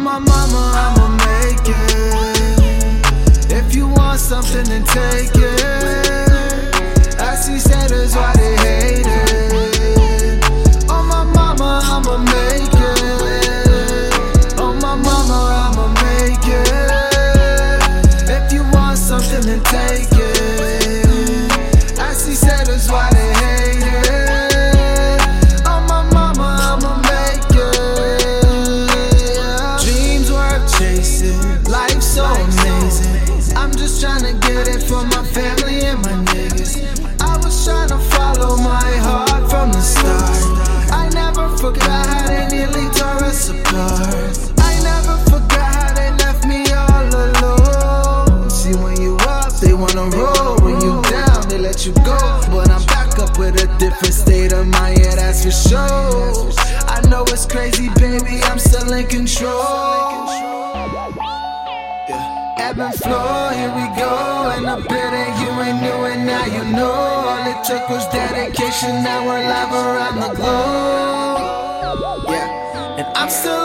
mama, I'ma make it. If you want something, then take it. So amazing. I'm just trying to get it for my family and my niggas. I was trying to follow my heart from the start. I never forgot how they nearly tore us apart. I never forgot how they left me all alone. See, when you up, they wanna roll. When you down, they let you go. But I'm back up with a different state of mind, yeah, that's for sure. I know it's crazy, baby, I'm still in control. Ebb and flow, here we go. In the building, you ain't new and now you know. All it took was dedication, now we're live around the globe. Yeah, and I'm still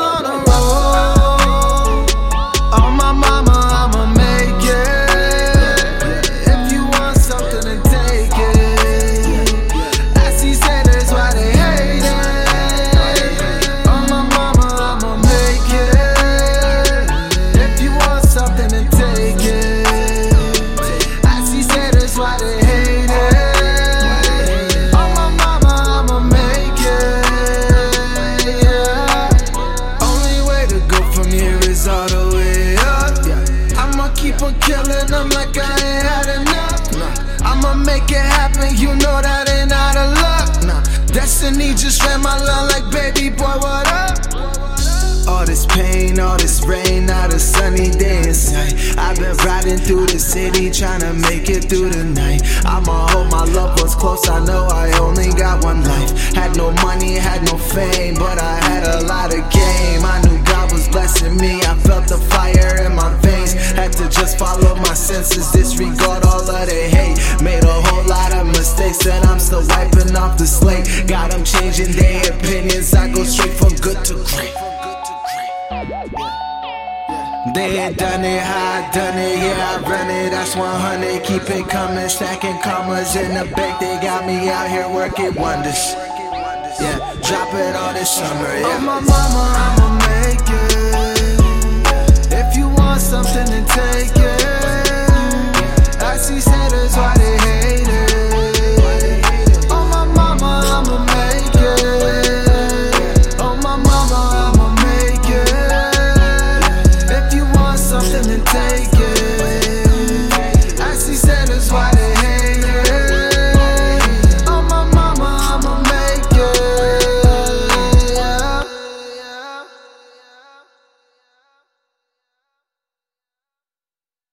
them like I ain't had enough. Nah. I'ma make it happen, you know that ain't out of luck. Nah. Destiny just ran my line like baby boy, what up? All this pain, all this rain, not a sunny day in sight. I've been riding through the city, trying to make it through the night. I'ma hold my loved ones close, I know I only got one life. Had no money, had no fame, but senses, disregard all of the hate. Made a whole lot of mistakes, and I'm still wiping off the slate. Got them changing their opinions, I go straight from good to great. They ain't done it, how I done it, yeah, I run it, that's 100. Keep it coming, stacking commas in the bank. They got me out here working wonders. Yeah, drop it all this summer, yeah. Oh, my mama, I'ma